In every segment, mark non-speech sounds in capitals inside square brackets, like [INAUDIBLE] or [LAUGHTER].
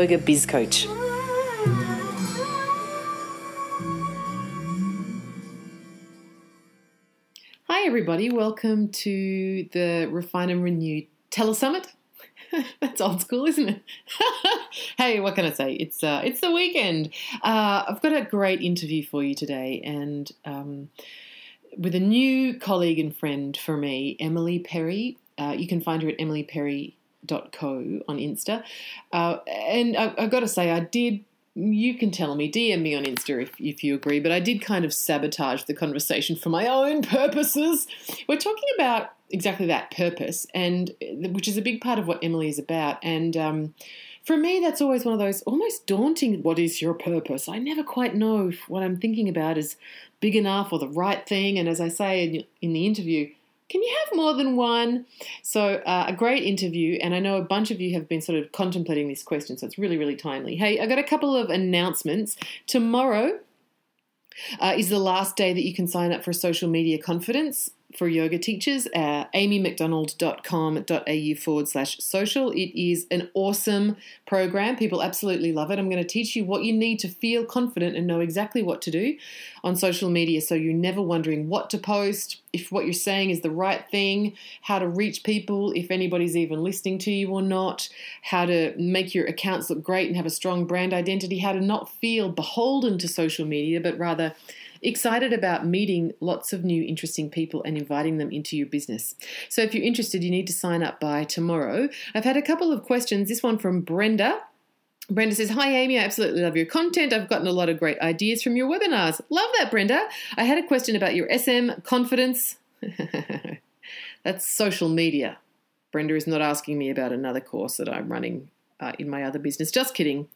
Biz Coach. Hi, everybody. Welcome to the Refine and Renew Telesummit. [LAUGHS] That's old school, isn't it? [LAUGHS] hey, what can I say? It's uh, it's the weekend. Uh, I've got a great interview for you today, and um, with a new colleague and friend for me, Emily Perry. Uh, you can find her at Emily Perry co on Insta. Uh, and I, have got to say, I did. You can tell me, DM me on Insta if, if you agree, but I did kind of sabotage the conversation for my own [LAUGHS] purposes. We're talking about exactly that purpose, and which is a big part of what Emily is about. And um, for me, that's always one of those almost daunting. What is your purpose? I never quite know if what I'm thinking about is big enough or the right thing. And as I say in, in the interview, can you have more than one? So, uh, a great interview, and I know a bunch of you have been sort of contemplating this question, so it's really, really timely. Hey, I got a couple of announcements. Tomorrow uh, is the last day that you can sign up for social media confidence for yoga teachers at amymcdonald.com.au forward slash social. It is an awesome program. People absolutely love it. I'm going to teach you what you need to feel confident and know exactly what to do on social media so you're never wondering what to post, if what you're saying is the right thing, how to reach people, if anybody's even listening to you or not, how to make your accounts look great and have a strong brand identity, how to not feel beholden to social media, but rather excited about meeting lots of new interesting people and inviting them into your business. So if you're interested, you need to sign up by tomorrow. I've had a couple of questions. This one from Brenda. Brenda says, Hi, Amy. I absolutely love your content. I've gotten a lot of great ideas from your webinars. Love that, Brenda. I had a question about your SM confidence. [LAUGHS] That's social media. Brenda is not asking me about another course that I'm running uh, in my other business. Just kidding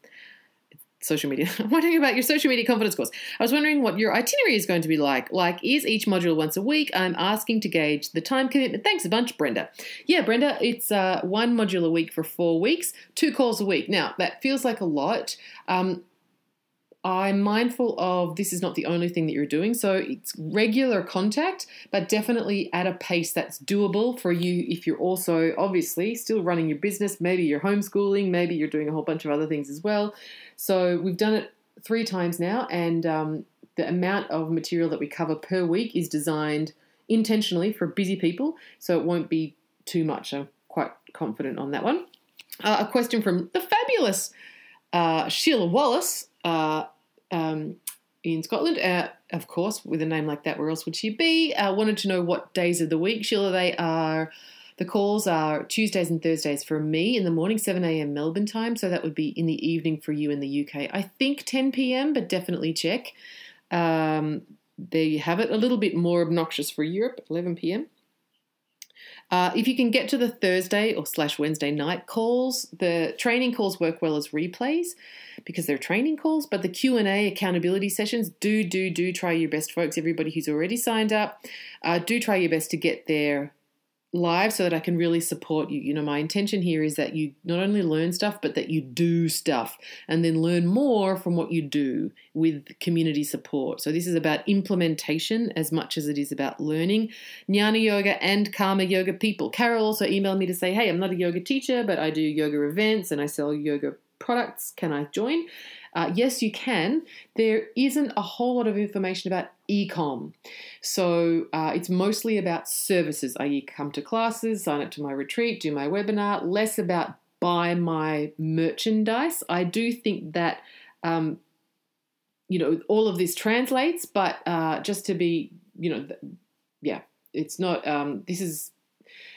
social media. [LAUGHS] I'm wondering about your social media confidence course. I was wondering what your itinerary is going to be like. Like, is each module once a week? I'm asking to gauge the time commitment. Thanks a bunch, Brenda. Yeah, Brenda, it's uh, one module a week for four weeks, two calls a week. Now, that feels like a lot. Um, I'm mindful of this is not the only thing that you're doing. So it's regular contact, but definitely at a pace that's doable for you if you're also obviously still running your business. Maybe you're homeschooling, maybe you're doing a whole bunch of other things as well. So we've done it three times now, and um, the amount of material that we cover per week is designed intentionally for busy people, so it won't be too much. I'm quite confident on that one. Uh, a question from the fabulous uh, Sheila Wallace. Uh, um, in Scotland, uh, of course, with a name like that, where else would she be? Uh, wanted to know what days of the week, Sheila. They are the calls are Tuesdays and Thursdays for me in the morning, 7 a.m. Melbourne time. So that would be in the evening for you in the UK. I think 10 p.m., but definitely check. Um, there you have it. A little bit more obnoxious for Europe, 11 p.m. Uh, if you can get to the Thursday or slash Wednesday night calls, the training calls work well as replays because they're training calls. But the Q and A accountability sessions do do do try your best, folks. Everybody who's already signed up, uh, do try your best to get there live so that I can really support you. You know, my intention here is that you not only learn stuff, but that you do stuff and then learn more from what you do with community support. So, this is about implementation as much as it is about learning. Jnana Yoga and Karma Yoga people. Carol also emailed me to say, Hey, I'm not a yoga teacher, but I do yoga events and I sell yoga products. Can I join? Uh, yes, you can. There isn't a whole lot of information about ecom. So uh, it's mostly about services, i.e., come to classes, sign up to my retreat, do my webinar, less about buy my merchandise. I do think that. Um, you know, all of this translates, but uh, just to be, you know, yeah, it's not. Um, this is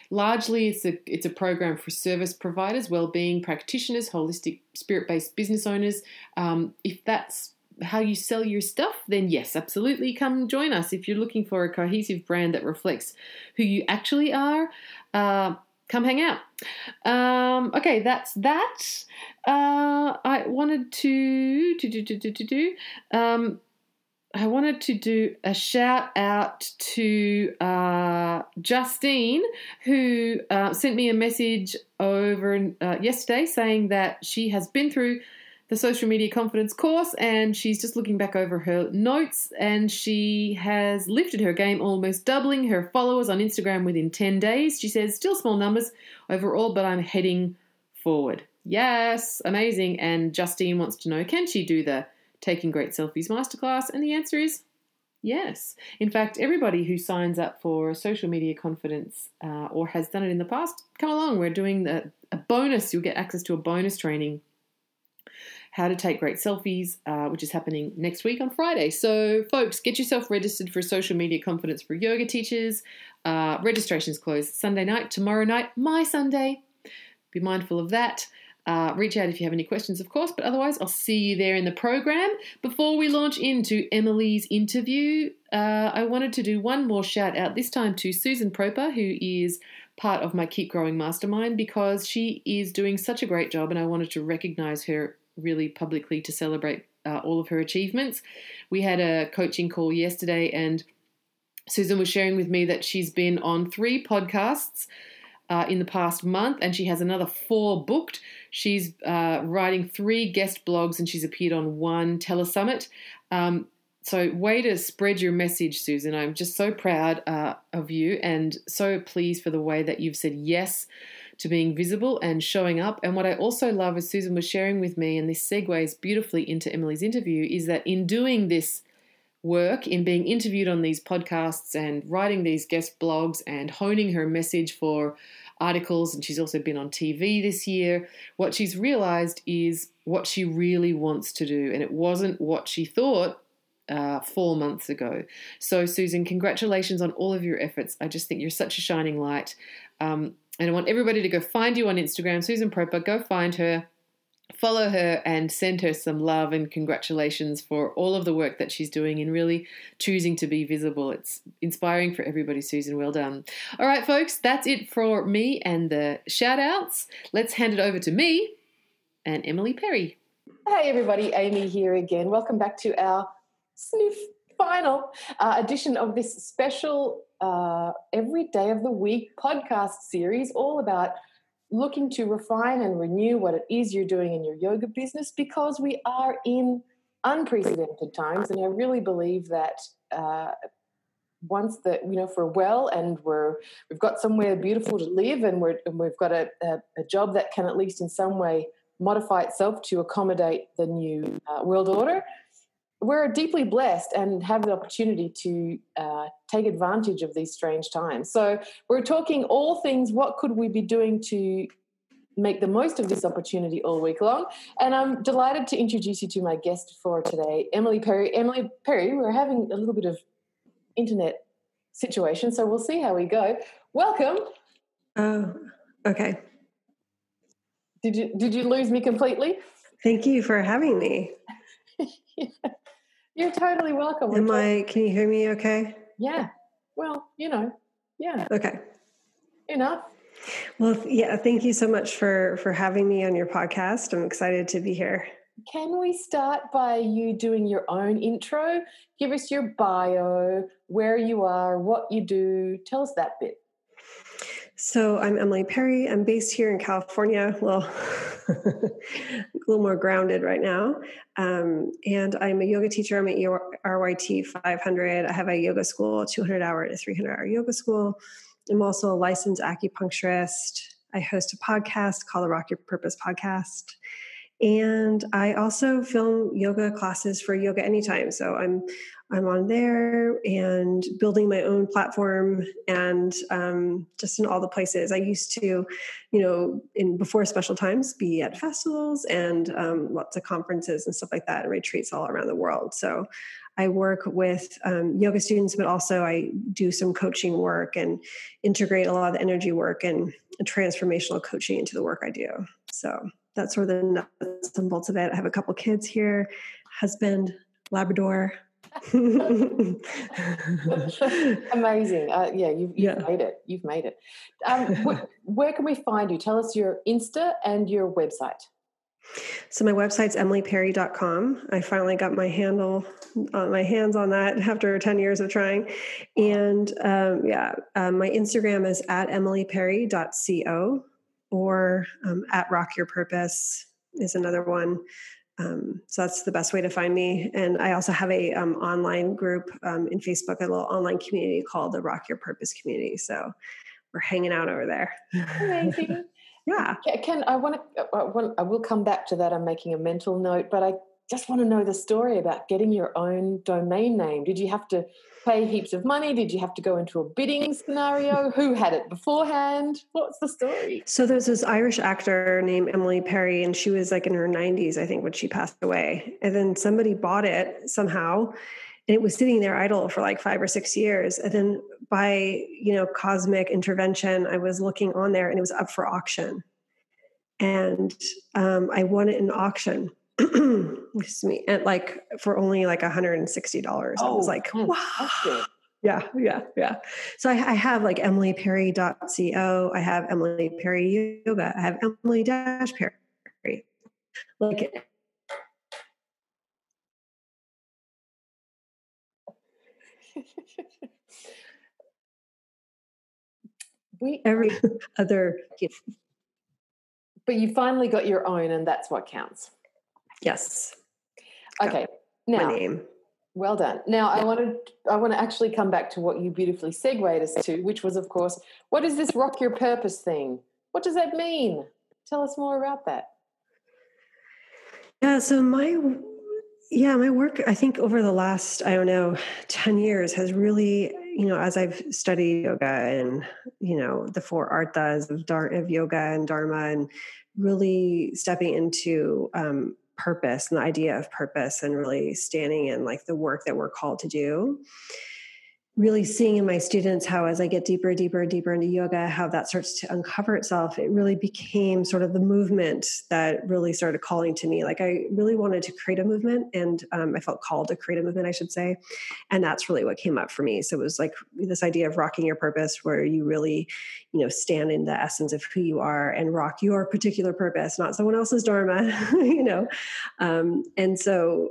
Largely, it's a, it's a program for service providers, well-being practitioners, holistic spirit-based business owners. Um, if that's how you sell your stuff, then yes, absolutely come join us. If you're looking for a cohesive brand that reflects who you actually are, uh, come hang out. Um, okay, that's that. Uh, I wanted to to do to do to do. Um, I wanted to do a shout out to uh, Justine, who uh, sent me a message over uh, yesterday saying that she has been through the social media confidence course and she's just looking back over her notes and she has lifted her game, almost doubling her followers on Instagram within 10 days. She says, still small numbers overall, but I'm heading forward. Yes, amazing. And Justine wants to know can she do the Taking Great Selfies Masterclass? And the answer is yes. In fact, everybody who signs up for a social media confidence uh, or has done it in the past, come along. We're doing the, a bonus. You'll get access to a bonus training. How to take great selfies, uh, which is happening next week on Friday. So, folks, get yourself registered for social media confidence for yoga teachers. Uh, registration's closed Sunday night, tomorrow night, my Sunday. Be mindful of that. Uh, reach out if you have any questions, of course, but otherwise, I'll see you there in the program. Before we launch into Emily's interview, uh, I wanted to do one more shout out, this time to Susan Proper, who is part of my Keep Growing Mastermind, because she is doing such a great job, and I wanted to recognize her really publicly to celebrate uh, all of her achievements. We had a coaching call yesterday, and Susan was sharing with me that she's been on three podcasts uh, in the past month, and she has another four booked. She's uh, writing three guest blogs, and she's appeared on one telesummit. Um, so, way to spread your message, Susan. I'm just so proud uh, of you and so pleased for the way that you've said yes to being visible and showing up. And what I also love, as Susan was sharing with me, and this segues beautifully into Emily's interview, is that in doing this work in being interviewed on these podcasts and writing these guest blogs and honing her message for articles. And she's also been on TV this year. What she's realized is what she really wants to do, and it wasn't what she thought. Uh, four months ago. So, Susan, congratulations on all of your efforts. I just think you're such a shining light. Um, and I want everybody to go find you on Instagram, Susan Proper. Go find her follow her and send her some love and congratulations for all of the work that she's doing in really choosing to be visible. It's inspiring for everybody, Susan. Well done. All right, folks, that's it for me and the shout outs. Let's hand it over to me and Emily Perry. Hey, everybody, Amy here again. Welcome back to our sniff final uh, edition of this special uh, every day of the week podcast series all about looking to refine and renew what it is you're doing in your yoga business because we are in unprecedented times. And I really believe that uh, once that you know if we're well and we're we've got somewhere beautiful to live and we're and we've got a, a, a, job that can at least in some way modify itself to accommodate the new uh, world order we're deeply blessed and have the opportunity to uh, take advantage of these strange times. So, we're talking all things what could we be doing to make the most of this opportunity all week long. And I'm delighted to introduce you to my guest for today, Emily Perry. Emily Perry, we're having a little bit of internet situation, so we'll see how we go. Welcome. Oh, okay. Did you did you lose me completely? Thank you for having me. yeah. [LAUGHS] You're totally welcome. Am I? Can you hear me? Okay. Yeah. Well, you know. Yeah. Okay. Enough. Well, yeah. Thank you so much for for having me on your podcast. I'm excited to be here. Can we start by you doing your own intro? Give us your bio, where you are, what you do. Tell us that bit. So, I'm Emily Perry. I'm based here in California. Well, [LAUGHS] a little more grounded right now. Um, and I'm a yoga teacher. I'm at RYT 500. I have a yoga school, 200 hour to 300 hour yoga school. I'm also a licensed acupuncturist. I host a podcast called the Rock Your Purpose podcast. And I also film yoga classes for Yoga Anytime. So I'm I'm on there and building my own platform and um, just in all the places. I used to, you know, in before special times, be at festivals and um, lots of conferences and stuff like that, and retreats all around the world. So I work with um, yoga students, but also I do some coaching work and integrate a lot of the energy work and transformational coaching into the work I do. So that's sort of the nuts and bolts of it. I have a couple kids here, husband, Labrador, [LAUGHS] Amazing. Uh, yeah, you've, you've Yeah. made it. You've made it. Um, wh- [LAUGHS] where can we find you? Tell us your Insta and your website. So my website's emilyperry.com. I finally got my handle, uh, my hands on that [LAUGHS] after 10 years of trying. And um, yeah, um, my Instagram is at emilyperry.co or um, at Rock Your Purpose is another one. Um, so that's the best way to find me. And I also have a um, online group um, in Facebook, a little online community called the Rock Your Purpose community. So we're hanging out over there. Amazing. [LAUGHS] yeah. Can I want to? I, want, I will come back to that. I'm making a mental note, but I just want to know the story about getting your own domain name. Did you have to pay heaps of money? Did you have to go into a bidding scenario? Who had it beforehand? What's the story? So there's this Irish actor named Emily Perry, and she was like in her 90s, I think, when she passed away. And then somebody bought it somehow, and it was sitting there idle for like five or six years. And then by you know cosmic intervention, I was looking on there, and it was up for auction, and um, I won it in auction. [CLEARS THROAT] Excuse me, at like for only like $160. I was oh, like, wow. Yeah, yeah, yeah. So I, I have like emilyperry.co. I have Emily Perry Yoga. I have Emily Dash Perry. Like [LAUGHS] we, every other. [LAUGHS] but you finally got your own, and that's what counts. Yes, Got Okay, my now name. Well done. Now I want to I want to actually come back to what you beautifully segued us to, which was of course, what is this rock your purpose thing? What does that mean? Tell us more about that. Yeah. So my yeah my work I think over the last I don't know ten years has really you know as I've studied yoga and you know the four arthas of, dar- of yoga and dharma and really stepping into um, purpose and the idea of purpose and really standing in like the work that we're called to do really seeing in my students how as i get deeper and deeper and deeper into yoga how that starts to uncover itself it really became sort of the movement that really started calling to me. Like i really wanted to create a movement and um, i felt called to create a movement i should say and that's really what came up for me. So it was like this idea of rocking your purpose where you really you know stand in the essence of who you are and rock your particular purpose not someone else's dharma [LAUGHS] you know? Um, and so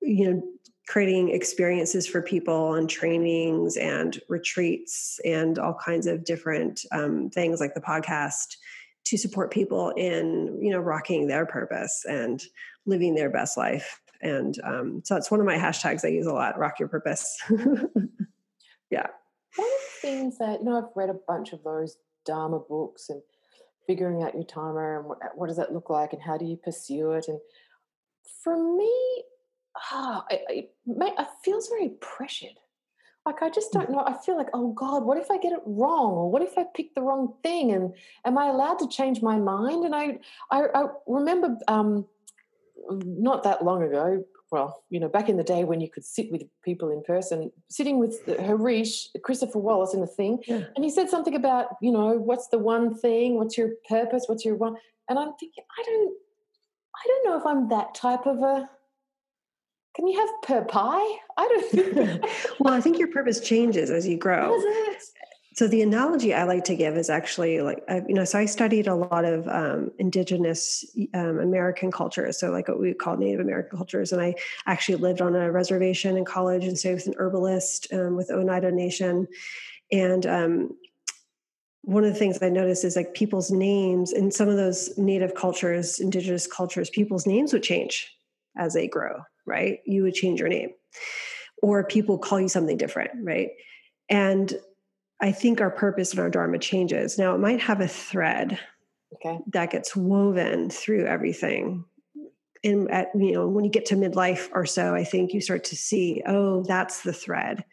you know creating experiences for people and trainings and retreats and all kinds of different um, things like the podcast to support people in you know rocking their purpose and living their best life. And um, so it's one of my hashtags i use a lot rock your purpose. [LAUGHS] Yeah. One of the things that, you know, I've read a bunch of those Dharma books and figuring out your dharma and what, what does that look like and how do you pursue it. And for me, ah, I, I, ma- I feels very pressured. Like I just don't know. I feel like, oh God, what if I get it wrong, or what if I pick the wrong thing, and am I allowed to change my mind? And I, I, I remember um, not that long ago. Well, you know, back in the day when you could sit with people in person, sitting with Hareesh, Christopher Wallis in the thing, Yeah. and he said something about, you know, what's the one thing? What's your purpose? What's your one? And I'm thinking, I don't, I don't know if I'm that type of a. Can you have per pie? I don't. [LAUGHS] [LAUGHS] well i think your purpose changes as you grow? So the analogy I like to give is actually like I, you know. So I studied a lot of um, indigenous um, American cultures, so like what we call Native American cultures, and I actually lived on a reservation in college and stayed with an herbalist um, with Oneida Nation, and um, one of the things I noticed is like people's names in some of those Native cultures, indigenous cultures, people's names would change as they grow. Right, you would change your name, or people call you something different. Right, and I think our purpose and our dharma changes. Now, it might have a thread Okay. that gets woven through everything. And at you know, when you get to midlife or so, I think you start to see, oh, that's the thread.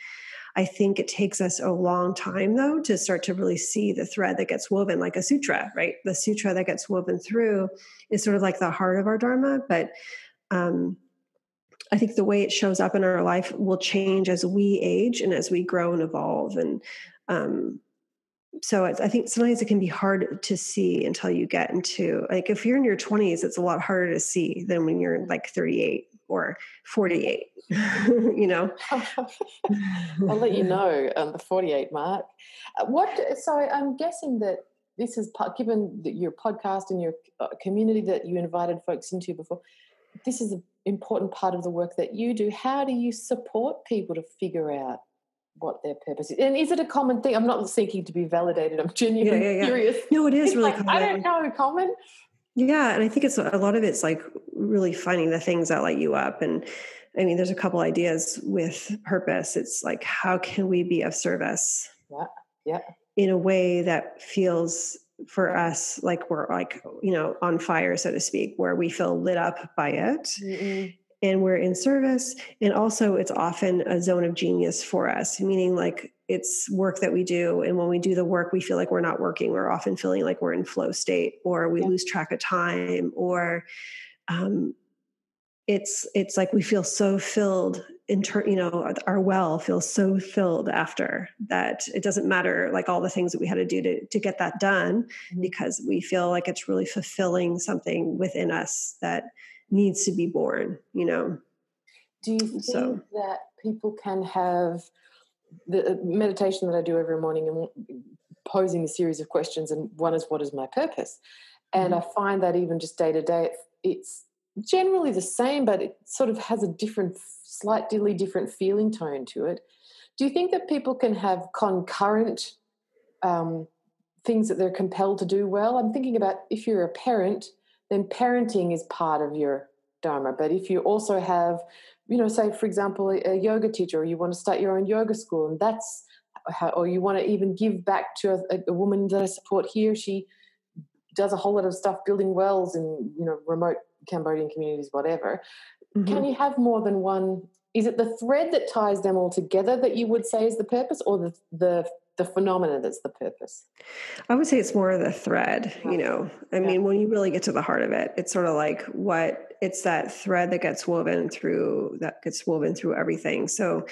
I think it takes us a long time though to start to really see the thread that gets woven, like a sutra, right? The sutra that gets woven through is sort of like the heart of our dharma, but um, I think the way it shows up in our life will change as we age and as we grow and evolve. And um, so I think sometimes it can be hard to see until you get into like if you're in your 20s, it's a lot harder to see than when you're like 38 or 48 [LAUGHS] you know [LAUGHS] i'll let you know on the 48 mark uh, what so i'm guessing that this is given that your podcast and your uh, community that you invited folks into before this is an important part of the work that you do how do you support people to figure out what their purpose is. And is it a common thing? I'm not seeking to be validated. I'm genuinely yeah, yeah, yeah. curious. No, it is it's really like, common. I don't know, common. Yeah, and I think it's a lot of it's like really finding the things that light you up. And I mean, there's a couple ideas with purpose. It's like how can we be of service? Yeah, yeah. In a way that feels for us like we're like you know on fire, so to speak, where we feel lit up by it. mm and we're in service and also it's often a zone of genius for us meaning like it's work that we do and when we do the work we feel like we're not working we're often feeling like we're in flow state or we yeah. lose track of time or um, it's it's like we feel so filled in turn you know our well feels so filled after that it doesn't matter like all the things that we had to do to, to get that done mm-hmm. because we feel like it's really fulfilling something within us that needs to be born you know do you think so, that people can have the uh, meditation that i do every morning and posing a series of questions and one is what is my purpose and mm-hmm. i find that even just day to day it's generally the same but it sort of has a different slightly different feeling tone to it do you think that people can have concurrent um, things that they're compelled to do well i'm thinking about if you're a parent then parenting is part of your dharma. But if you also have, you know, say for example, a, yoga teacher, or you want to start your own yoga school, and that's how, or you want to even give back to a, a woman that I support here. She does a whole lot of stuff building wells in you know remote Cambodian communities, whatever. Mm-hmm. Can you have more than one? Is it the thread that ties them all together that you would say is the purpose, or the the the phenomena that's the purpose? I would say it's more of the thread, you know. I yeah. mean, when you really get to the heart of it, it's sort of like what it's that thread that gets woven through that gets woven through everything. So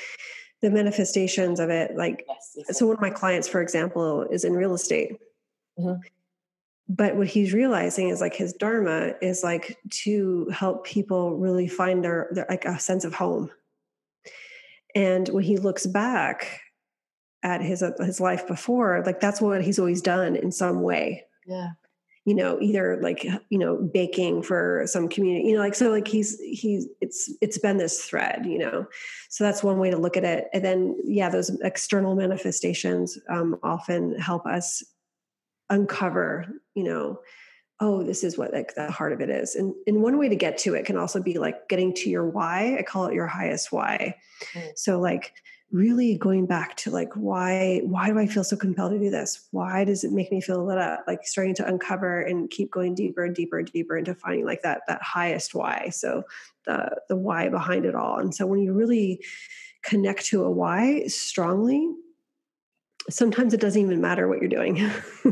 the manifestations of it, like yes, exactly. so one of my clients, for example, is in real estate. Mm-hmm. But what he's realizing is like his dharma is like to help people really find their, their like a sense of home. And when he looks back at his uh, his life before like that's what he's always done in some way. Yeah. You know either like you know baking for some community you know like so like he's he's it's it's been this thread you know. So that's one way to look at it. And then yeah those external manifestations um, often help us uncover you know oh this is what like the heart of it is. And and one way to get to it can also be like getting to your why. I call it your highest why. Mm. so like really going back to like why why do i feel so compelled to do this? Why does it make me feel lit up? Like starting to uncover and keep going deeper and deeper and deeper into finding like that that highest why. So the the why behind it all. And so when you really connect to a why strongly sometimes it doesn't even matter what you're doing yeah. [LAUGHS]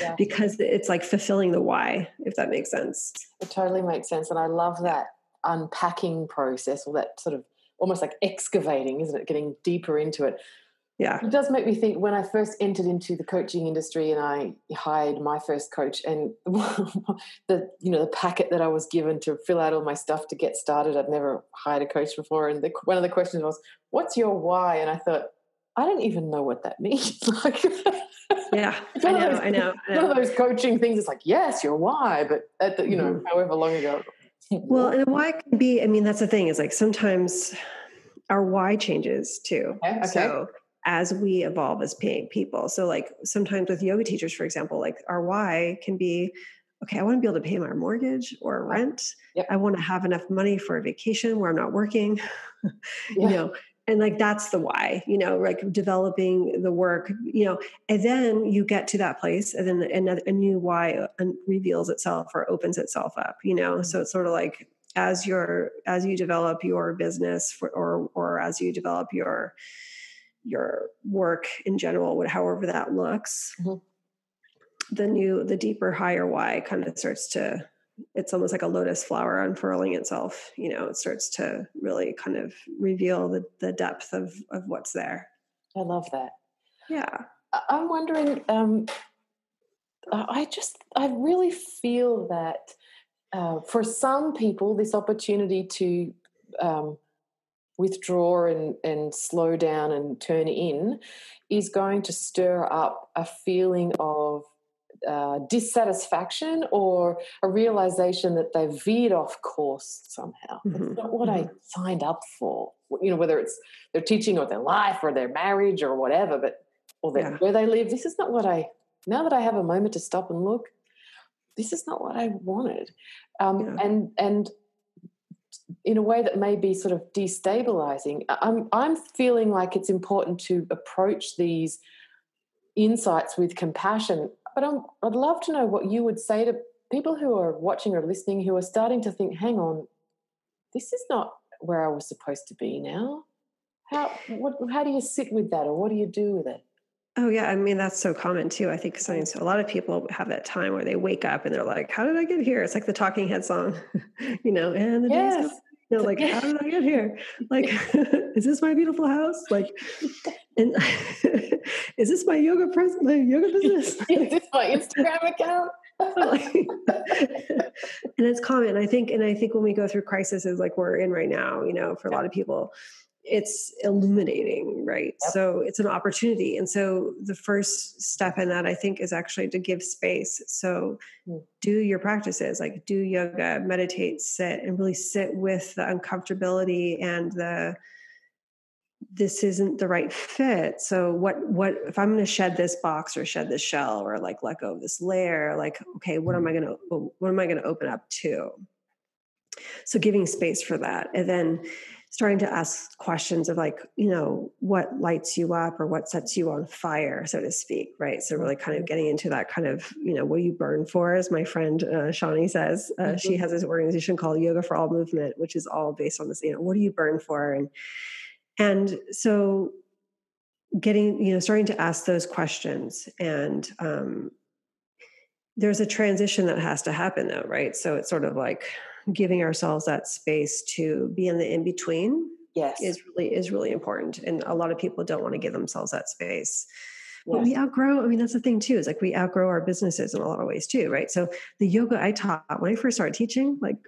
Yeah. because it's like fulfilling the why if that makes sense it totally makes sense and i love that unpacking process or that sort of almost like excavating, isn't it? Getting deeper into it. Yeah. It does make me think when I first entered into the coaching industry and I hired my first coach and [LAUGHS] the you know the packet that I was given to fill out all my stuff to get started. I'd never hired a coach before and the, one of the questions was, "What's your why?" And I thought, I don't even know what that [LAUGHS] means. like, yeah, [LAUGHS] I know, those, I know, I know. One of those coaching things. It's like, yes, your why, but at the, you know, mm-hmm. however long ago, well, and why can be, I mean, that's the thing is like sometimes our why changes too. Okay, okay. So as we evolve as people. So like sometimes with yoga teachers, for example, like our why can be, okay, I want to be able to pay my mortgage or rent. Yep. I want to have enough money for a vacation where I'm not working. [LAUGHS] Yeah. you know, and like that's the why you know like developing the work you know and then you get to that place and then another a new why uh, reveals itself or opens itself up you know so it's sort of like as your as you develop your business for, or or as you develop your your work in general however that looks mm-hmm. the new the deeper higher why kind of starts to it's almost like a lotus flower unfurling itself you know it starts to really kind of reveal the, the depth of of what's there. I love that. Yeah. I'm wondering um i just i really feel that uh, for some people, this opportunity to um, withdraw and, and slow down and turn in is going to stir up a feeling of uh, dissatisfaction or a realization that they've veered off course somehow. Mhm, It's not what I mhm. signed up for. You know, whether it's their teaching or their life or their marriage or whatever, but or their, Yeah. where they live. This is not what I. Now that I have a moment to stop and look, this is not what I wanted, um, Yeah. and and in a way that may be sort of destabilizing. I'm I'm feeling like it's important to approach these insights with compassion. But I'm, I'd love to know what you would say to people who are watching or listening who are starting to think, "Hang on, this is not where I was supposed to be now." How what how do you sit with that, or what do you do with it? Oh yeah, I mean that's so common too. I think so a lot of people have that time where they wake up and they're like, "How did I get here?" It's like the Talking Head song, [LAUGHS] you know. And the days, Yes. go- know, like, how did I get here? Like, [LAUGHS] is this my beautiful house? Like, and [LAUGHS] is this my yoga present, my yoga business? [LAUGHS] is this my Instagram account? And it's common. I think, and I think when we go through crises like we're in right now, you know, for a lot of people, it's illuminating, right? Yep. So it's an opportunity. And so the first step in that, I think, is actually to give space. So Mm. do your practices, like do yoga, meditate, sit, and really sit with the uncomfortability and the this isn't the right fit so what what if i'm going to shed this box or shed this shell or like let go of this layer like okay what am i going to what am i going to open up to so giving space for that and then starting to ask questions of like you know what lights you up or what sets you on fire so to speak right? So really kind of getting into that kind of you know what do you burn for as my friend uh, shawnee says. Uh, she has this organization called yoga for all movement which is all based on this you know what do you burn for? And and so getting you know starting to ask those questions and um, there's a transition that has to happen though right? So it's sort of like giving ourselves that space to be in the in between Yes. is really is really important and a lot of people don't want to give themselves that space but we outgrow i mean that's the thing too is like we outgrow our businesses in a lot of ways too right so the yoga i taught when i first started teaching like [LAUGHS]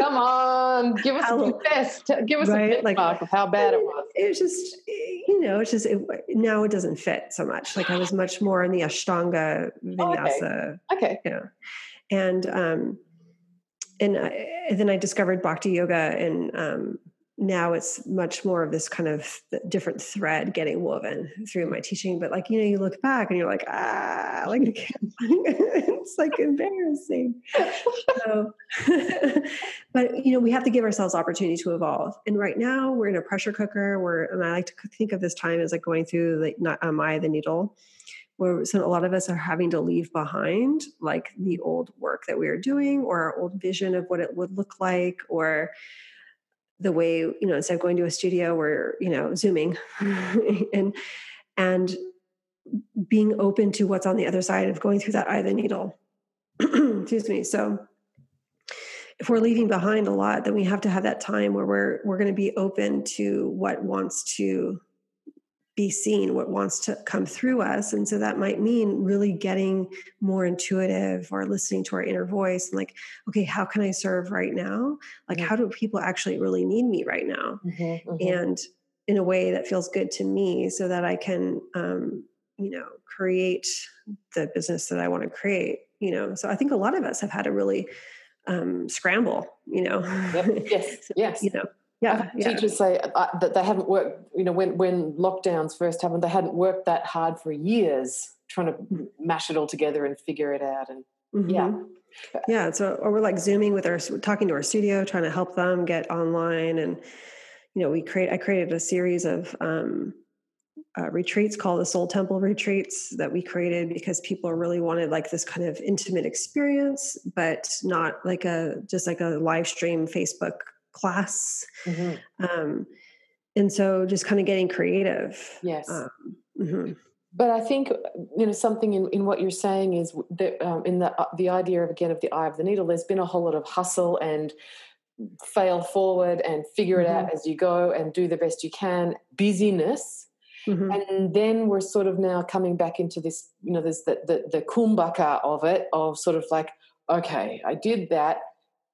Come on, give us How- a best. Give us Right, a like- of how bad it was. it was just you know it's just it, now it doesn't fit so much like i was much more in the ashtanga vinyasa Okay. Yeah. And um and, I, then i discovered bhakti yoga and um now it's much more of this kind of different thread getting woven through my teaching. But like you know you look back and you're like ah [LAUGHS] like I it's like embarrassing. So [LAUGHS] but you know we have to give ourselves opportunity to evolve. And right now we're in a pressure cooker where and i like to think of this time as like going through the not um, eye of the needle where so a lot of us are having to leave behind like the old work that we are doing or our old vision of what it would look like or the way you know instead of going to a studio we're you know zooming. [LAUGHS] And and being open to what's on the other side of going through that eye of the needle. [CLEARS THROAT] Excuse me. So if we're leaving behind a lot then we have to have that time where we're we're going to be open to what wants to be seen what wants to come through us and so that might mean really getting more intuitive or listening to our inner voice and like okay how can i serve right now like Mhm. how do people actually really need me right now Mhm, mhm. and in a way that feels good to me so that i can um, you know create the business that i want to create you know so i think a lot of us have had to really um, scramble you know Yep. Yes. [LAUGHS] Yes. you know yeah, yeah. Teachers say uh, that they haven't worked. You know, when when lockdowns first happened, they hadn't worked that hard for years trying to mash it all together and figure it out. And yeah. Mhm. yeah so or we're like zooming with our talking to our studio trying to help them get online and you know we create i created a series of um, uh, retreats called the soul temple retreats that we created because people really wanted like this kind of intimate experience but not like a just like a live stream facebook class Mhm. um, and so just kind of getting creative yes. um, mhm. But I think you know something in, in what you're saying is that um, in the uh, the idea of again of the eye of the needle. There's been a whole lot of hustle and fail forward and figure it out as you go and do the best you can. Busyness, Mhm. and then we're sort of now coming back into this. You know, there's the the, the kumbhaka of it of sort of like okay, I did that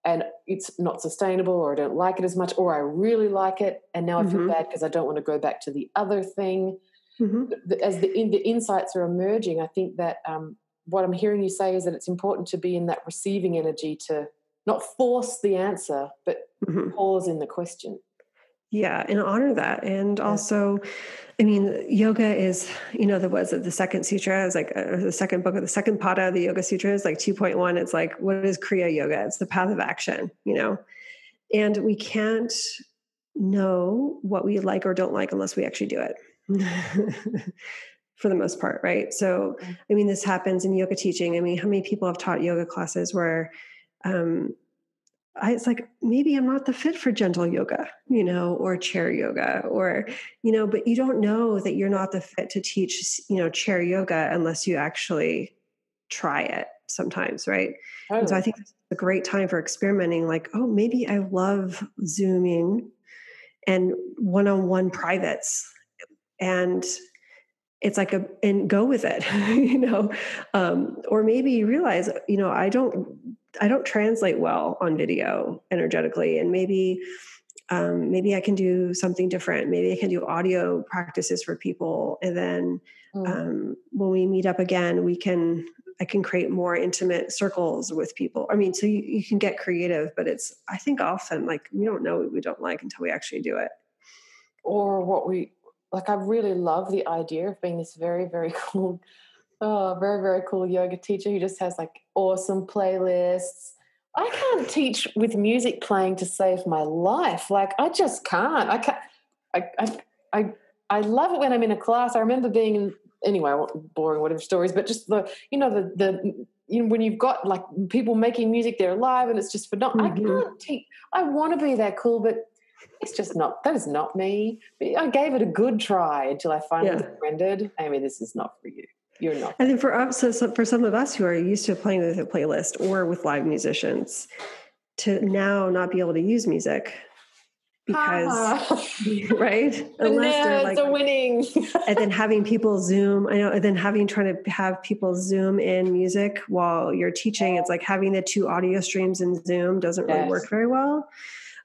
and it's not sustainable or I don't like it as much or I really like it and now I feel Mhm. bad because I don't want to go back to the other thing. Mhm. As the, in, the insights are emerging, I think that um, what I'm hearing you say is that it's important to be in that receiving energy to not force the answer, but Mhm. pause in the question. Yeah, and honor that. And also, I mean, yoga is, you know, the was it the second sutra is like uh, the second book of the second pada of the Yoga Sutra is like 2.1. It's like, what is Kriya Yoga? It's the path of action, you know? And we can't know what we like or don't like unless we actually do it. [LAUGHS] For the most part, right? So, Mm. I mean, this happens in yoga teaching. I mean, how many people have taught yoga classes where um, I, it's like maybe I'm not the fit for gentle yoga, you know, or chair yoga, or you know, but you don't know that you're not the fit to teach, you know, chair yoga unless you actually try it sometimes, right? And so I think it's a great time for experimenting. Like, oh, maybe I love zooming and one-on-one privates, and it's like a and go with it, [LAUGHS] you know. Um, or maybe you realize, you know, I don't I don't translate well on video energetically, and maybe um, maybe I can do something different. Maybe I can do audio practices for people, and then Mm. um, when we meet up again, we can I can create more intimate circles with people. I mean, so you, you can get creative, but it's I think often like we don't know what we don't like until we actually do it. or what we like i really love the idea of being this very very [LAUGHS] cool oh very very cool yoga teacher who just has like awesome playlists. I can't teach with music playing to save my life. Like i just can't. I can't i i i, I love it when i'm in a class. I remember being in anyway boring whatever stories but just the you know the the you know when you've got like people making music they're alive, and it's just for not i Mhm. can't teach i want to be that cool but it's just not that is not me. I gave it a good try until i finally Yeah. surrendered. Amy this is not for you you're not. And then for us, so, for some of us who are used to playing with a playlist or with live musicians, to now not be able to use music because [LAUGHS] right? Unless they're like winning. [LAUGHS] and then having people zoom i know and then having trying to have people zoom in music while you're teaching it's like having the two audio streams in zoom doesn't really Yes. work very well.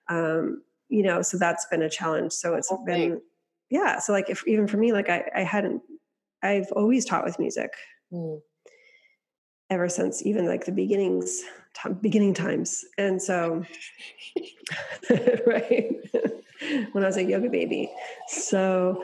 Um you know so that's been a challenge. So it's whole been yeah so like if even for me like i i hadn't i've always taught with music Mm. ever since even like the beginnings time, beginning times and so [LAUGHS] right [LAUGHS] when i was a yoga baby so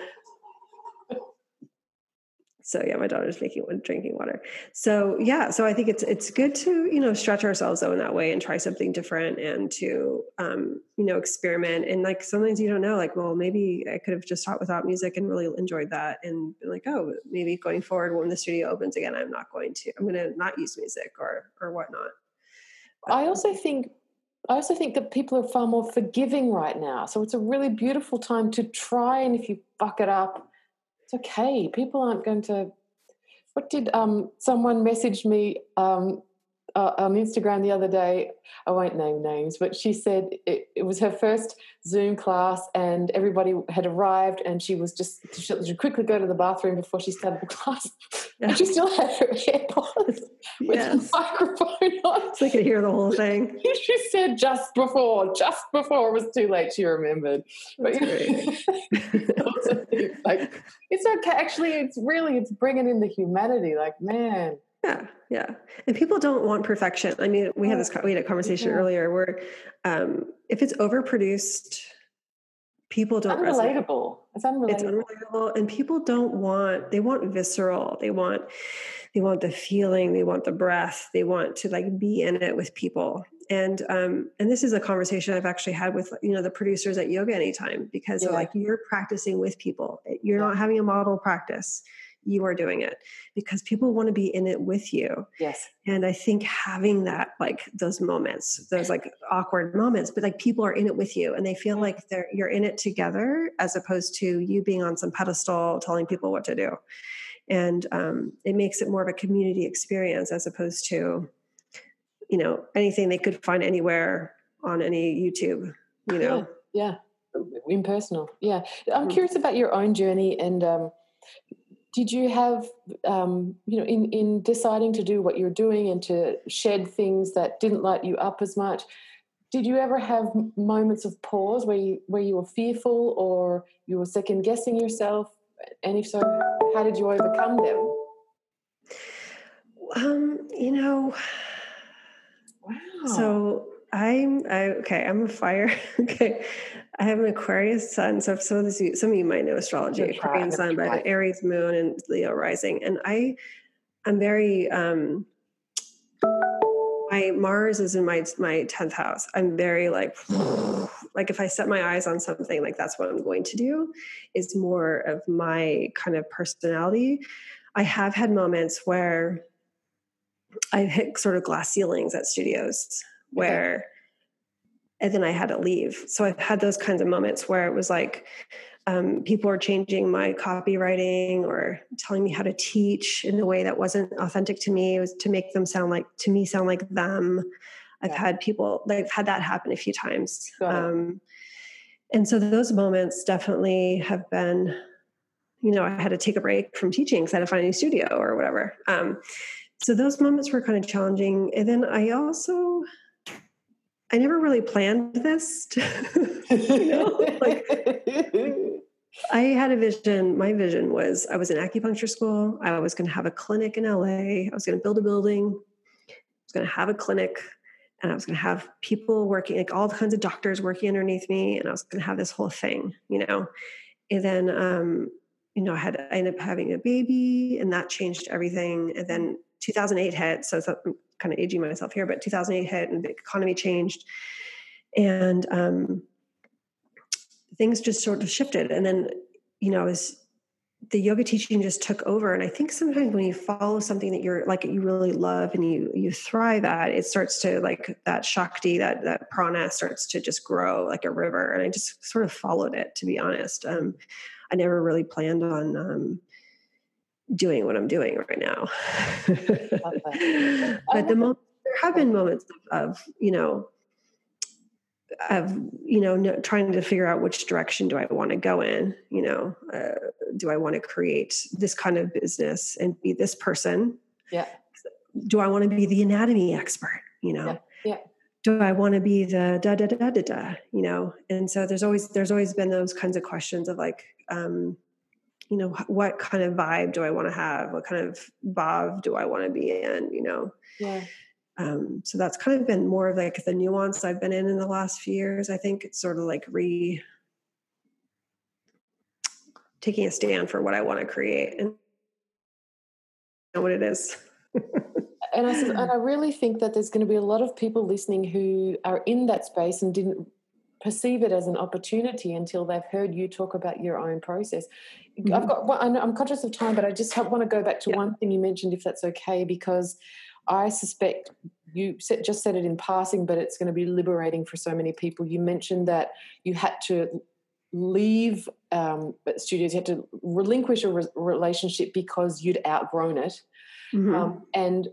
so yeah my daughter's making one drinking water. So yeah so i think it's it's good to you know stretch ourselves though in that way and try something different and to um you know experiment. And like sometimes you don't know like well maybe i could have just taught without music and really enjoyed that and been like oh maybe going forward when the studio opens again i'm not going to i'm going to not use music or or whatnot. I also think i also think that people are far more forgiving right now. So it's a really beautiful time to try and if you fuck it up okay people aren't going to what did um someone message me um uh, on Instagram the other day. I won't name names, but she said it, it was her first Zoom class, and everybody had arrived, and she was just she quickly go to the bathroom before she started the [LAUGHS] class, and she still had her AirPods with yes the microphone on. so you could hear the whole thing [LAUGHS] she said just before, just before it was too late, she remembered. But That's great. [LAUGHS] also think, like it's okay. Actually, it's really it's bringing in the humanity. Like man, Yeah, yeah. And people don't want perfection. I mean, we had this we had a conversation Yeah. earlier where um, if it's overproduced, people don't resonate. unrelatable. It's It's unrelatable. unrelatable, and people don't want. They want visceral. They want. They want the feeling. They want the breath. They want to like be in it with people. And um, and this is a conversation I've actually had with you know the producers at Yoga Anytime because they're like you're practicing with people. You're Yeah. not having a model practice. You are doing it because people want to be in it with you. yes. And I think having that, like those moments, those like awkward moments, but like people are in it with you and they feel like they're you're in it together as opposed to you being on some pedestal telling people what to do. And um, it makes it more of a community experience as opposed to, you know, anything they could find anywhere on any YouTube, you know. Yeah. yeah. Impersonal. Yeah. I'm Mm. curious about your own journey and um, did you have um, you know in in deciding to do what you're doing and to shed things that didn't light you up as much did you ever have moments of pause where you where you were fearful or you were second guessing yourself? And if so how did you overcome them? Um you know wow. so i'm I, okay i'm a fire [LAUGHS] okay I have an Aquarius sun, so some of this, some of you might know astrology. That's Aquarian right, sun, but right. Aries moon and Leo rising, and I, I'm very. um My Mars is in my my tenth house. I'm very like, [SIGHS] like if I set my eyes on something, like that's what I'm going to do. Is more of my kind of personality. I have had moments where I've hit sort of glass ceilings at studios where and then I had to leave. So I've had those kinds of moments where it was like um, people are changing my copywriting or telling me how to teach in a way that wasn't authentic to me. It was to make them sound like to me sound like them. I've Yeah. had people like I've had that happen a few times. Um, and so those moments definitely have been, you know, I had to take a break from teaching because I had to find a new studio or whatever. Um, so those moments were kind of challenging. And then I also, I never really planned this. [LAUGHS] you know, like I had a vision. My vision was I was in acupuncture school. I was going to have a clinic in LA. I was going to build a building. I was going to have a clinic and I was going to have people working, like all kinds of doctors working underneath me. And I was going to have this whole thing, you know. And then, um, you know, I had I ended up having a baby, and that changed everything. And then 2008 hit, so I'm kind of aging myself here, but 2008 hit, and the economy changed, and um, things just sort of shifted. And then, you know, as the yoga teaching just took over, and I think sometimes when you follow something that you're like you really love and you you thrive at, it starts to like that shakti, that that prana starts to just grow like a river. And I just sort of followed it, to be honest. Um, I never really planned on um, doing what I'm doing right now. [LAUGHS] but the mo- there have been moments of, of you know of you know no, trying to figure out which direction do I want to go in. You know, uh, do I want to create this kind of business and be this person? Yeah. Do I want to be the anatomy expert? You know. Yeah, yeah. Do I want to be the da da da da da da? You know, and so there's always there's always been those kinds of questions of like, um, you know, what kind of vibe do I want to have? What kind of bhav do I want to be in? You know, yeah. um, so that's kind of been more of like the nuance I've been in in the last few years. I think it's sort of like re taking a stand for what I want to create and know what it is. and I [LAUGHS] and I really think that there's going to be a lot of people listening who are in that space and didn't perceive it as an opportunity until they've heard you talk about your own process. I've Mhm. got. Well, I know- I'm conscious of time, but I just have, want to go back to Yeah. one thing you mentioned, if that's okay, because I suspect you just said it in passing, but it's going to be liberating for so many people. You mentioned that you had to leave um, studios, you had to relinquish a re- relationship because you'd outgrown it. Mhm. Um, and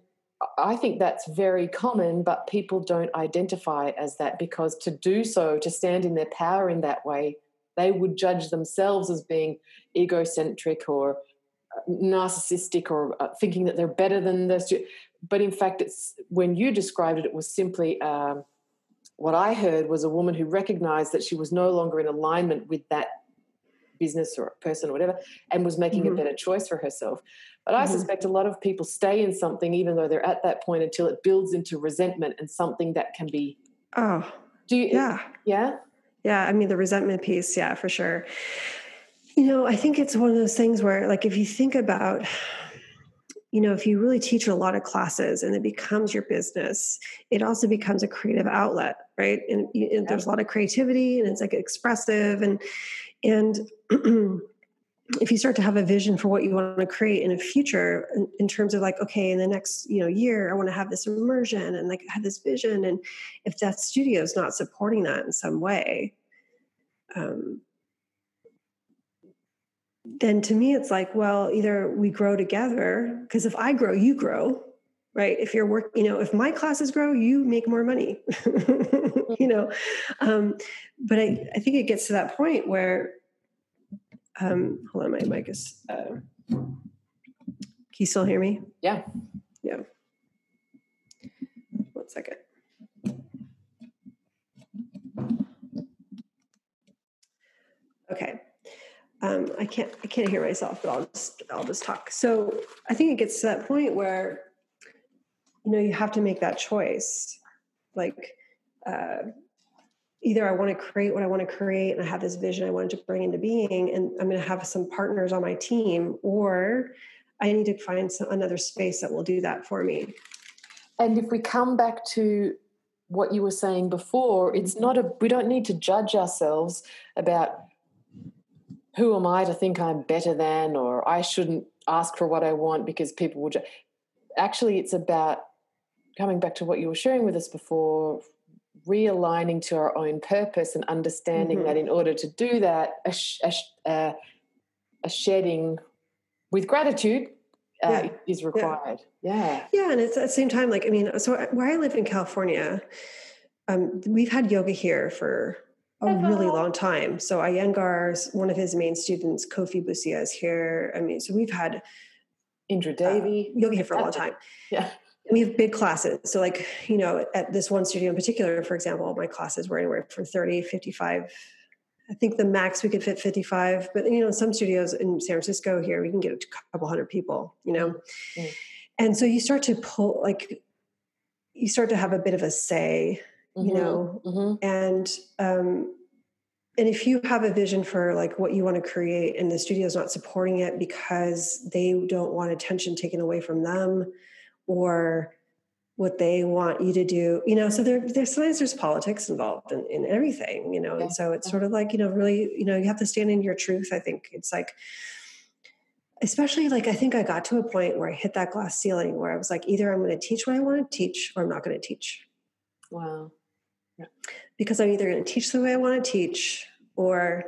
I think that's very common, but people don't identify as that because to do so, to stand in their power in that way, they would judge themselves as being egocentric or uh, narcissistic or uh, thinking that they're better than the stu- but in fact it's when you described it it was simply um, what i heard was a woman who recognized that she was no longer in alignment with that business or person or whatever and was making Mhm. a better choice for herself but i Mhm. suspect a lot of people stay in something even though they're at that point until it builds into resentment and something that can be oh, do you yeah. yeah Yeah, I mean the resentment piece, yeah, for sure. You know, I think it's one of those things where like if you think about you know, if you really teach a lot of classes and it becomes your business, it also becomes a creative outlet, right? And, and there's a lot of creativity and it's like expressive and and [CLEARS THROAT] if you start to have a vision for what you want to create in a future in, in terms of like okay in the next you know year i want to have this immersion and like have this vision. And if that studio is not supporting that in some way um, then to me it's like well either we grow together because if i grow you grow right if you're work you know if my classes grow you make more money [LAUGHS] you know um, but I, I think it gets to that point where um, hold on my mic is uh, can you still hear me? Yeah. Yeah. One second. Okay. Um, I can't I can't hear myself, but I'll just I'll just talk. So I think it gets to that point where you know you have to make that choice. Like uh, either I want to create what I want to create and I have this vision I wanted to bring into being, and I'm going to have some partners on my team, or I need to find some, another space that will do that for me. And if we come back to what you were saying before, it's not a, we don't need to judge ourselves about who am I to think I'm better than, or I shouldn't ask for what I want because people will. Ju- Actually, it's about coming back to what you were sharing with us before, realigning to our own purpose and understanding Mhm. that in order to do that, a, sh- a, sh- uh, a shedding with gratitude uh, Yeah. is required. Yeah. Yeah, and it's at the same time, like I mean, so where I live in California, um, we've had yoga here for a really long time. So Iyengar's one of his main students, Kofi Busia, is here. I mean, so we've had Indra uh, Devi. yoga here for a long time. Yeah. We have big classes. So like you know at this one studio in particular for example my classes were anywhere from 30 55 i think the max we could fit 55 but you know in some studios in san francisco here we can get a couple hundred people you know? Mm. and so you start to pull like you start to have a bit of a say you know? Hmm and um and if you have a vision for like what you want to create and the studio's not supporting it because they don't want attention taken away from them or what they want you to do you know so there there's sometimes there's politics involved in, in everything you know and so it's sort of like you know really you know you have to stand in your truth i think it's like especially like i think i got to a point where i hit that glass ceiling where i was like either i'm going to teach what i want to teach or i'm not going to teach Wow. yeah. because I'm either going to teach the way I want to teach or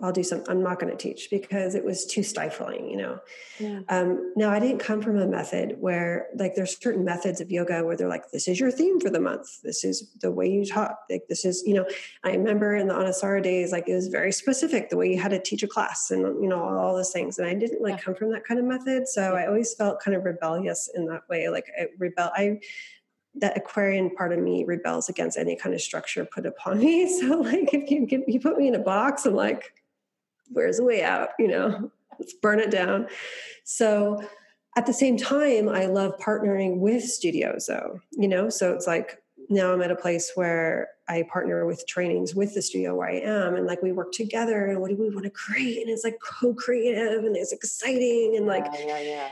I'll do some, I'm not going to teach because it was too stifling, you know? Yeah. Um, now I didn't come from a method where like there's certain methods of yoga where they're like, this is your theme for the month. This is the way you talk. Like this is, you know, I remember in the Anusara days, like it was very specific, the way you had to teach a class and, you know, all those things. And I didn't like Yeah. come from that kind of method. So I always felt kind of rebellious in that way. Like I rebel, I, that Aquarian part of me rebels against any kind of structure put upon [LAUGHS] me. So like if you give, you put me in a box, I'm like, where's the way out? You know, let's burn it down. So at the same time, I love partnering with studios though, you know, so it's like now I'm at a place where I partner with trainings with the studio where I am and like we work together and what do we want to create? And it's like co-creative and it's exciting and like yeah, yeah, yeah.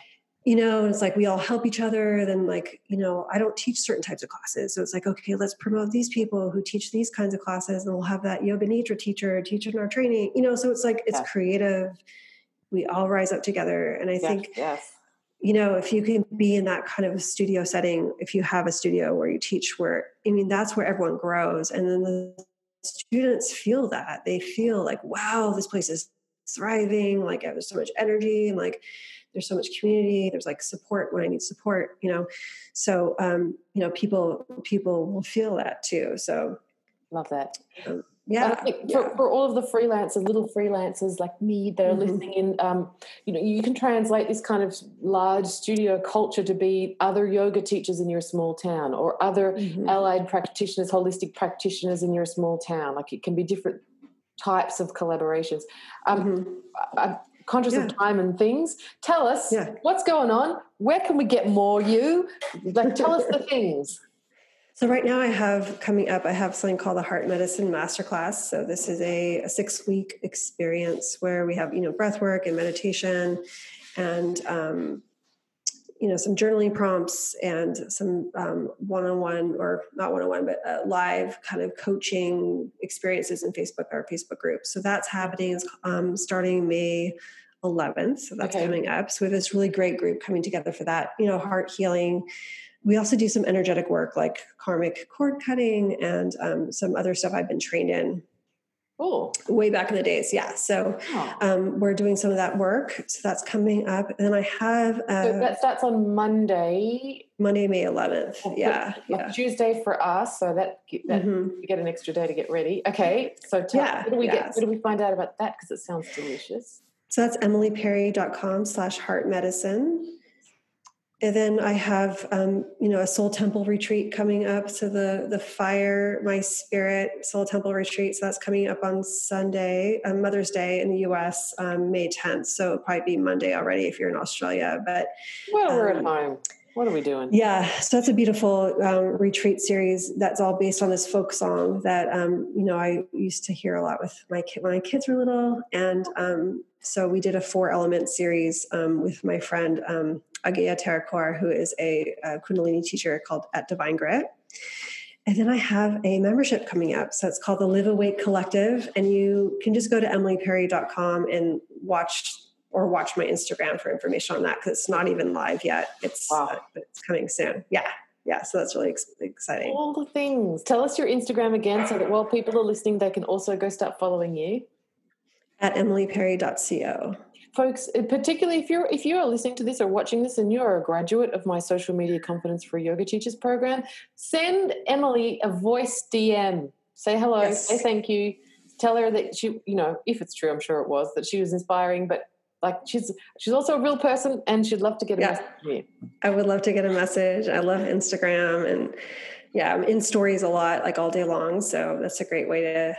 You know, and it's like we all help each other. Then, like, you know, I don't teach certain types of classes. So it's like, okay, let's promote these people who teach these kinds of classes, and we'll have that yoga nidra teacher teach in our training, you know. So it's like, it's Yeah. creative. We all rise up together. And I Yes, think, yes. you know, if you can be in that kind of studio setting, if you have a studio where you teach, where, I mean, that's where everyone grows. And then the students feel that. They feel like, wow, this place is thriving. Like, there's so much energy and like, there's so much community there's like support when i need support you know so um you know people people will feel that too so Love that. um, yeah, I for, for all of the freelancers, little freelancers like me that are Mhm. listening in, um, you know, you can translate this kind of large studio culture to be other yoga teachers in your small town or other Mhm. allied practitioners, holistic practitioners in your small town. Like it can be different types of collaborations. Um, Mhm. I'm conscious Yeah. of time and things. Tell us Yeah. what's going on. Where can we get more you? Like, tell us the [LAUGHS] things. So right now I have coming up, I have something called the Heart Medicine Masterclass. So this is a, a six week experience where we have, you know, breath work and meditation and, um, you know, some journaling prompts and some um, one-on-one or not one-on-one, but uh, live kind of coaching experiences in Facebook, our Facebook group. So that's happening um, starting May 11th. So that's Okay. coming up. So we have this really great group coming together for that, you know, heart healing, we also do some energetic work like karmic cord cutting and um, some other stuff I've been trained in Cool. way back in the days. Yeah. So Oh. um, we're doing some of that work. So that's coming up. And then I have So uh, that starts on Monday. Monday, May 11th. Well, Yeah. like Yeah. Tuesday for us, so that that Mhm. we get an extra day to get ready. Okay, so tell, Yeah, what do we yeah. get? What do we find out about that? Because it sounds delicious. So that's emilyperry.com slash heart medicine. And then I have, um, you know, a Soul Temple retreat coming up. So the the Fire My Spirit Soul Temple retreat. So that's coming up on Sunday, um, Mother's Day in the U.S. Um, May 10th. So it'll probably be Monday already if you're in Australia. But well, we're at um, home. What are we doing? Yeah, so that's a beautiful um, retreat series. That's all based on this folk song that um, you know I used to hear a lot with my kid when my kids were little, and um, so we did a four element series um, with my friend um, Agaya Terakor, who is a, a Kundalini teacher called at Divine Grit. And then I have a membership coming up. So it's called the Live Awake Collective. And you can just go to emilyperry.com and watch or watch my Instagram for information on that because it's not even live yet. It's wow. uh, it's coming soon. Yeah. Yeah, so that's really ex- exciting. All the things. Tell us your Instagram again so that while people are listening, they can also go start following you. At emilyperry.co. Folks, uh, particularly if you're if you are listening to this or watching this and you're a graduate of my social media confidence for yoga teachers program, send Emily a voice DM. Say hello, yes. say thank you. Tell her that she, you know, if it's true, I'm sure it was, that she was inspiring, but like she's she's also a real person and she'd love to get a yeah. message from you. I would love to get a message. I love Instagram and yeah, I'm in stories a lot, like all day long. So that's a great way to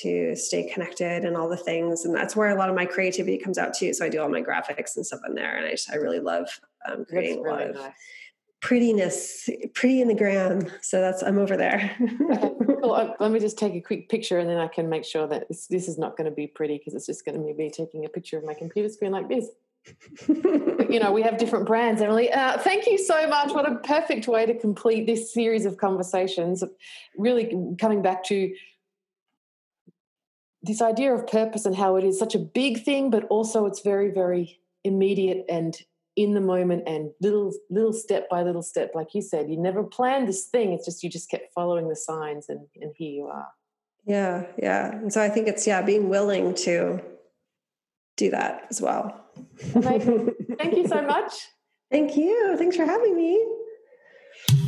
to stay connected and all the things. And that's where a lot of my creativity comes out too. So I do all my graphics and stuff in there. And I just I really love um, creating really a lot of nice. prettiness, pretty in the gram. So that's I'm over there. okay. [LAUGHS] well, let me just take a quick picture and then I can make sure that this, this is not going to be pretty because it's just going to be taking a picture of my computer screen like this. you know, we have different brands, Emily. Uh, thank you so much. What a perfect way to complete this series of conversations. Really coming back to this idea of purpose and how it is such a big thing, but also it's very, very immediate and in the moment and little little step by little step. Like you said you never planned this thing. It's just you just kept following the signs and and here you are. Yeah yeah. And so i think it's yeah being willing to do that as well. [LAUGHS] Thank you so much. Thank you. Thanks for having me